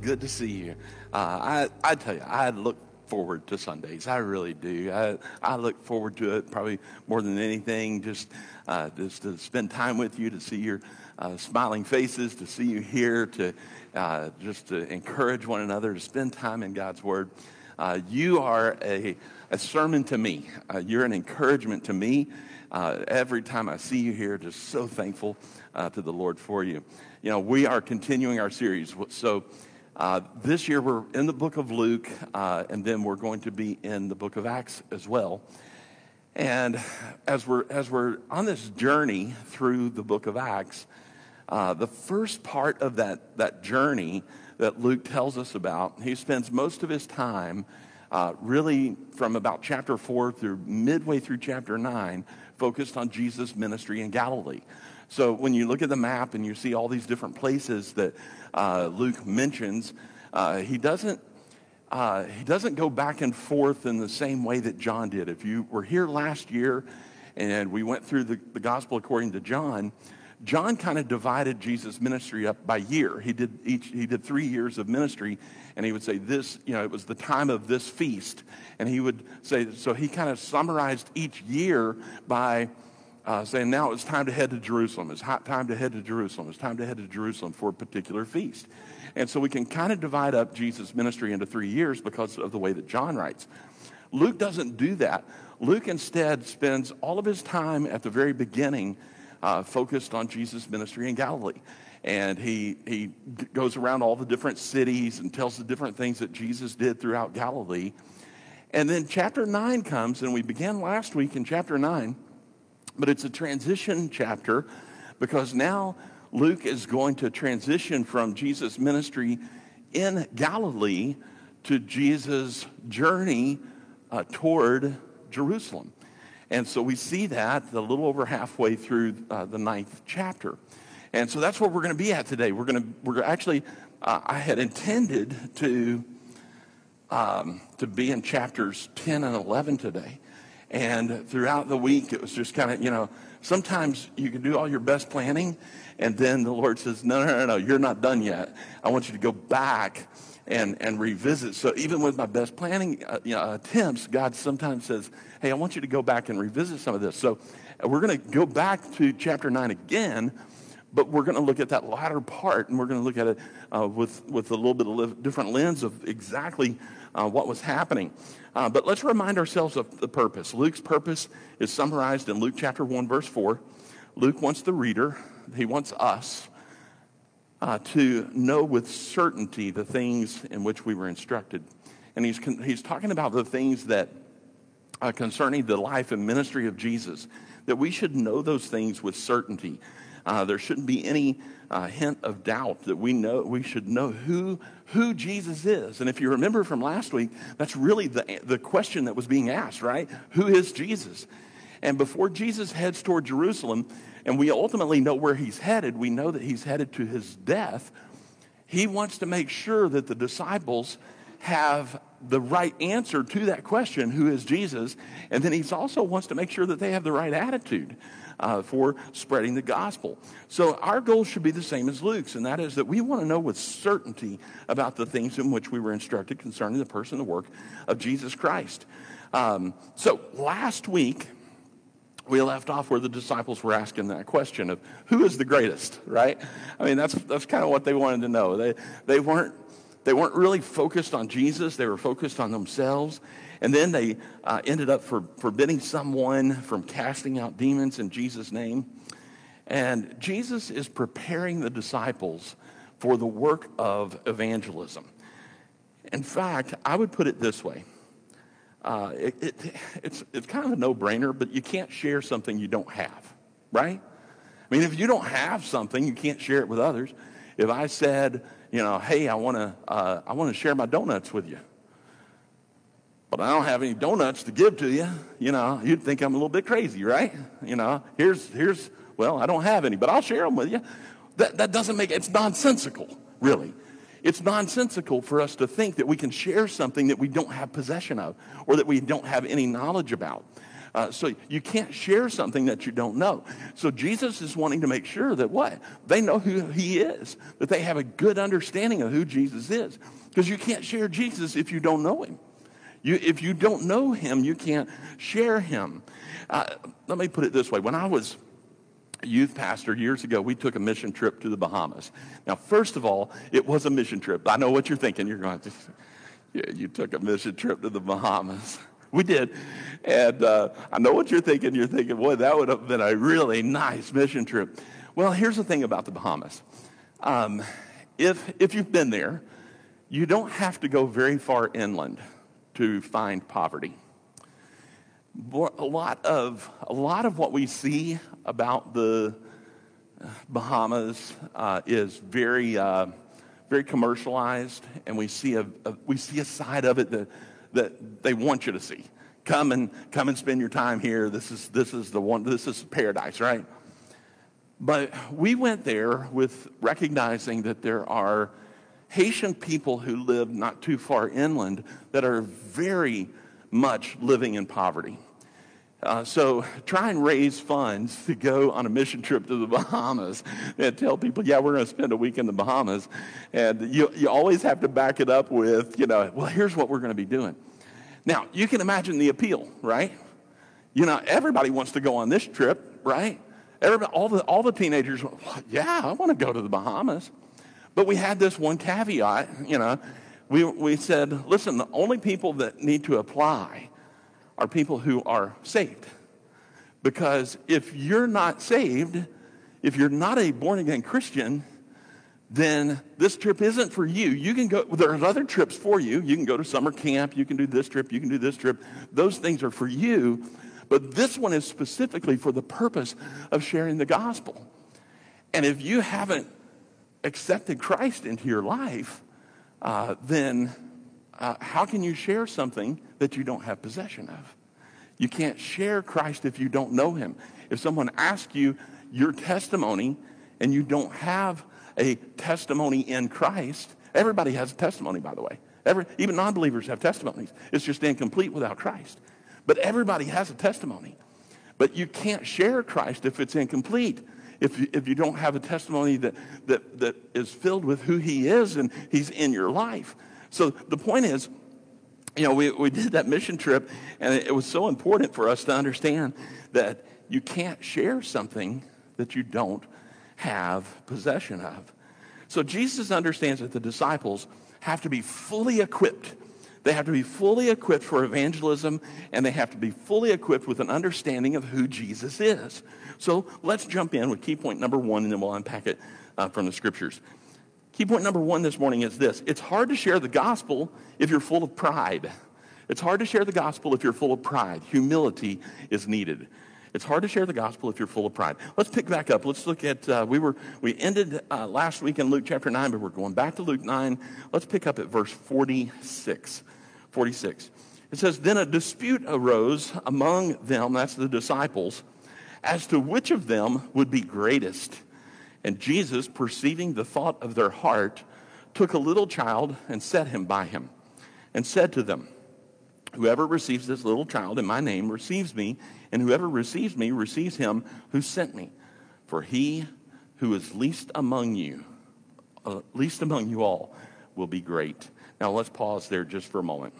good to see you. Uh, I, I tell you, I look forward to Sundays. I really do. I, I look forward to it probably more than anything, just, uh, just to spend time with you, to see your uh, smiling faces, to see you here, to uh, just to encourage one another, to spend time in God's Word. Uh, you are a, a sermon to me. Uh, you're an encouragement to me. Uh, every time I see you here, just so thankful to the Lord for you. You know, we are continuing our series. So, uh, this year we're in the book of Luke, uh, and then we're going to be in the book of Acts as well. And as we're, as we're on this journey through the book of Acts, uh, the first part of that, that journey that Luke tells us about, he spends most of his time uh, really from about chapter 4 through midway through chapter 9 focused on Jesus' ministry in Galilee. So when you look at the map and you see all these different places that uh, Luke mentions, uh, he doesn't uh, he doesn't go back and forth in the same way that John did. If you were here last year and we went through the, the gospel according to John, John kind of divided Jesus' ministry up by year. He did each he did three years of ministry, and he would say this, you know, it was the time of this feast, and he would say so. He kind of summarized each year by uh, saying, now it's time to head to Jerusalem. It's hot time to head to Jerusalem. It's time to head to Jerusalem for a particular feast. And so we can kind of divide up Jesus' ministry into three years because of the way that John writes. Luke doesn't do that. Luke instead spends all of his time at the very beginning uh, focused on Jesus' ministry in Galilee. And he, he goes around all the different cities and tells the different things that Jesus did throughout Galilee. And then chapter 9 comes, and we began last week in chapter 9 but it's a transition chapter because now Luke is going to transition from Jesus' ministry in Galilee to Jesus' journey uh, toward Jerusalem. And so we see that a little over halfway through uh, the ninth chapter. And so that's where we're going to be at today. We're going to, we're actually, uh, I had intended to, um, to be in chapters 10 and 11 today. And throughout the week, it was just kind of, you know, sometimes you can do all your best planning, and then the Lord says, no, no, no, no, you're not done yet. I want you to go back and, and revisit. So even with my best planning uh, you know, attempts, God sometimes says, hey, I want you to go back and revisit some of this. So uh, we're going to go back to chapter 9 again, but we're going to look at that latter part, and we're going to look at it uh, with, with a little bit of different lens of exactly uh, what was happening. Uh, but let's remind ourselves of the purpose. Luke's purpose is summarized in Luke chapter 1, verse 4. Luke wants the reader, he wants us uh, to know with certainty the things in which we were instructed. And he's, he's talking about the things that uh, concerning the life and ministry of Jesus, that we should know those things with certainty. Uh, there shouldn't be any uh, hint of doubt that we know we should know who who Jesus is. And if you remember from last week, that's really the the question that was being asked, right? Who is Jesus? And before Jesus heads toward Jerusalem, and we ultimately know where he's headed, we know that he's headed to his death. He wants to make sure that the disciples have the right answer to that question, who is Jesus? And then he also wants to make sure that they have the right attitude uh, for spreading the gospel. So our goal should be the same as Luke's, and that is that we want to know with certainty about the things in which we were instructed concerning the person and the work of Jesus Christ. Um, so last week, we left off where the disciples were asking that question of who is the greatest, right? I mean, that's, that's kind of what they wanted to know. They, they, weren't, they weren't really focused on Jesus, they were focused on themselves. And then they uh, ended up for, forbidding someone from casting out demons in Jesus' name. And Jesus is preparing the disciples for the work of evangelism. In fact, I would put it this way. Uh, it, it, it's, it's kind of a no-brainer, but you can't share something you don't have, right? I mean, if you don't have something, you can't share it with others. If I said, you know, hey, I want to, uh, I want to share my donuts with you, but I don't have any donuts to give to you. You know, you'd think I'm a little bit crazy, right? You know, here's, here's, well, I don't have any, but I'll share them with you. That, that doesn't make, it's nonsensical, really. It's nonsensical for us to think that we can share something that we don't have possession of or that we don't have any knowledge about. Uh, so you can't share something that you don't know. So Jesus is wanting to make sure that what? They know who he is, that they have a good understanding of who Jesus is. Because you can't share Jesus if you don't know him. You, if you don't know him, you can't share him. Uh, let me put it this way. When I was youth pastor years ago, we took a mission trip to the Bahamas. Now, first of all, it was a mission trip. I know what you're thinking. You're going, to, yeah, you took a mission trip to the Bahamas. We did. And uh, I know what you're thinking. You're thinking, boy, that would have been a really nice mission trip. Well, here's the thing about the Bahamas. Um, if, if you've been there, you don't have to go very far inland to find poverty. A lot of, a lot of what we see about the Bahamas uh, is very, uh, very commercialized, and we see a, a, we see a side of it that, that they want you to see. Come and come and spend your time here. This is this is the one. This is paradise, right? But we went there with recognizing that there are Haitian people who live not too far inland that are very much living in poverty. Uh, so try and raise funds to go on a mission trip to the Bahamas and tell people, yeah, we're going to spend a week in the Bahamas. And you, you always have to back it up with, you know, well, here's what we're going to be doing. Now, you can imagine the appeal, right? You know, everybody wants to go on this trip, right? Everybody, all, the, all the teenagers, yeah, I want to go to the Bahamas. But we had this one caveat, you know. We, we said, listen, the only people that need to apply are people who are saved. Because if you're not saved, if you're not a born again Christian, then this trip isn't for you. You can go, there are other trips for you. You can go to summer camp, you can do this trip, you can do this trip. Those things are for you. But this one is specifically for the purpose of sharing the gospel. And if you haven't accepted Christ into your life, uh, then uh, how can you share something that you don't have possession of? You can't share Christ if you don't know him. If someone asks you your testimony and you don't have a testimony in Christ, everybody has a testimony, by the way. Every, even non believers have testimonies. It's just incomplete without Christ. But everybody has a testimony. But you can't share Christ if it's incomplete if you, if you don't have a testimony that, that, that is filled with who he is and he's in your life. So the point is, you know, we, we did that mission trip, and it was so important for us to understand that you can't share something that you don't have possession of. So Jesus understands that the disciples have to be fully equipped. They have to be fully equipped for evangelism, and they have to be fully equipped with an understanding of who Jesus is. So let's jump in with key point number one, and then we'll unpack it uh, from the scriptures. Key point number one this morning is this it's hard to share the gospel if you're full of pride. It's hard to share the gospel if you're full of pride. Humility is needed. It's hard to share the gospel if you're full of pride. Let's pick back up. Let's look at, uh, we were, we ended uh, last week in Luke chapter 9, but we're going back to Luke 9. Let's pick up at verse 46. 46. It says, Then a dispute arose among them, that's the disciples, as to which of them would be greatest. And Jesus, perceiving the thought of their heart, took a little child and set him by him, and said to them, Whoever receives this little child in my name receives me, and whoever receives me receives him who sent me. For he who is least among you, uh, least among you all, will be great. Now let's pause there just for a moment.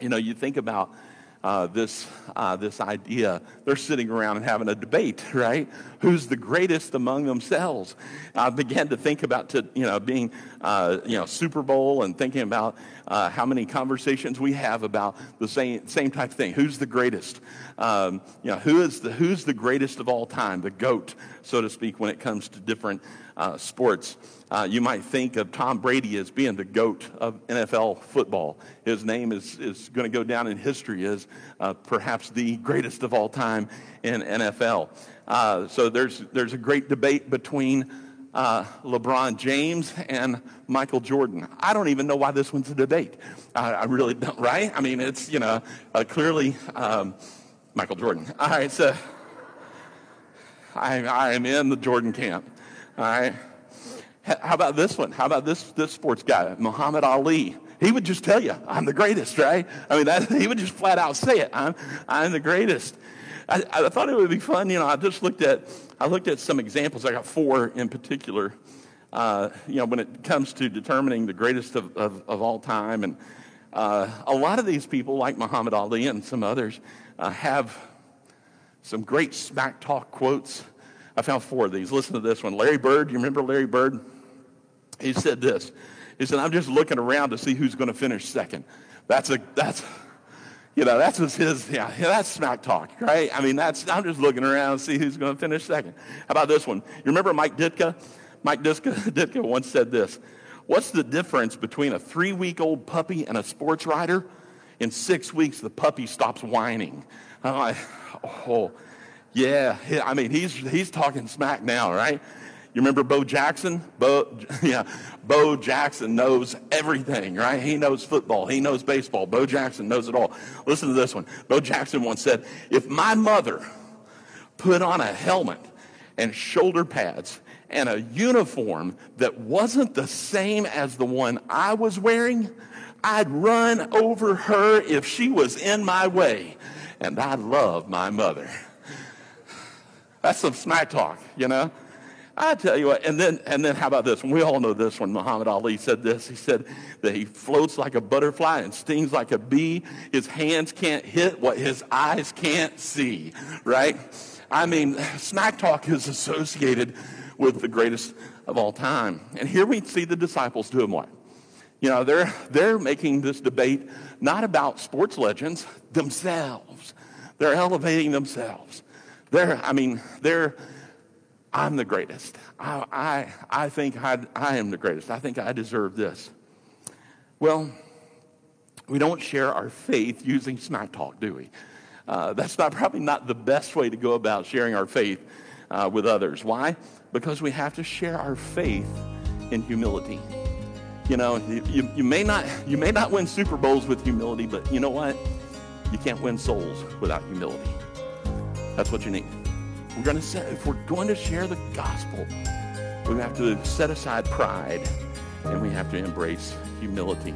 You know, you think about uh, this, uh, this idea. They're sitting around and having a debate, right? Who's the greatest among themselves? I began to think about, to, you know, being, uh, you know, Super Bowl and thinking about uh, how many conversations we have about the same, same type of thing. Who's the greatest? Um, you know, who is the, who's the greatest of all time? The GOAT, so to speak, when it comes to different uh, sports. Uh, you might think of Tom Brady as being the GOAT of NFL football. His name is, is going to go down in history as uh, perhaps the greatest of all time in NFL. Uh, so there's, there's a great debate between uh, LeBron James and Michael Jordan. I don't even know why this one's a debate. I, I really don't, right? I mean, it's, you know, uh, clearly um, Michael Jordan. All right, so I, I am in the Jordan camp. All right. How about this one? How about this, this sports guy, Muhammad Ali? he would just tell you, I'm the greatest, right? I mean, that, he would just flat out say it, I'm, I'm the greatest. I, I thought it would be fun, you know, I just looked at, I looked at some examples. I got four in particular, uh, you know, when it comes to determining the greatest of, of, of all time. And uh, a lot of these people, like Muhammad Ali and some others, uh, have some great smack talk quotes. I found four of these. Listen to this one. Larry Bird, you remember Larry Bird? He said this. He said, I'm just looking around to see who's going to finish second. That's a, that's, you know, that's his, yeah, that's smack talk, right? I mean, that's, I'm just looking around to see who's going to finish second. How about this one? You remember Mike Ditka? Mike Ditka, Ditka once said this. What's the difference between a three week old puppy and a sports writer? In six weeks, the puppy stops whining. I'm like, oh, yeah. I mean, he's, he's talking smack now, right? You remember Bo Jackson? Bo, yeah, Bo Jackson knows everything, right? He knows football. He knows baseball. Bo Jackson knows it all. Listen to this one. Bo Jackson once said, if my mother put on a helmet and shoulder pads and a uniform that wasn't the same as the one I was wearing, I'd run over her if she was in my way. And I love my mother. That's some smack talk, you know? I tell you what, and then, and then how about this one? We all know this one. Muhammad Ali said this. He said that he floats like a butterfly and stings like a bee. His hands can't hit what his eyes can't see, right? I mean, smack talk is associated with the greatest of all time. And here we see the disciples doing what? You know, they're, they're making this debate not about sports legends, themselves. They're elevating themselves. They're, I mean, they're, I'm the greatest. I, I, I think I, I am the greatest. I think I deserve this. Well, we don't share our faith using smack talk, do we? Uh, that's not probably not the best way to go about sharing our faith uh, with others. Why? Because we have to share our faith in humility. You know, you, you, may not, you may not win Super Bowls with humility, but you know what? You can't win souls without humility. That's what you need. We're going to say, if we're going to share the gospel, we have to set aside pride and we have to embrace humility.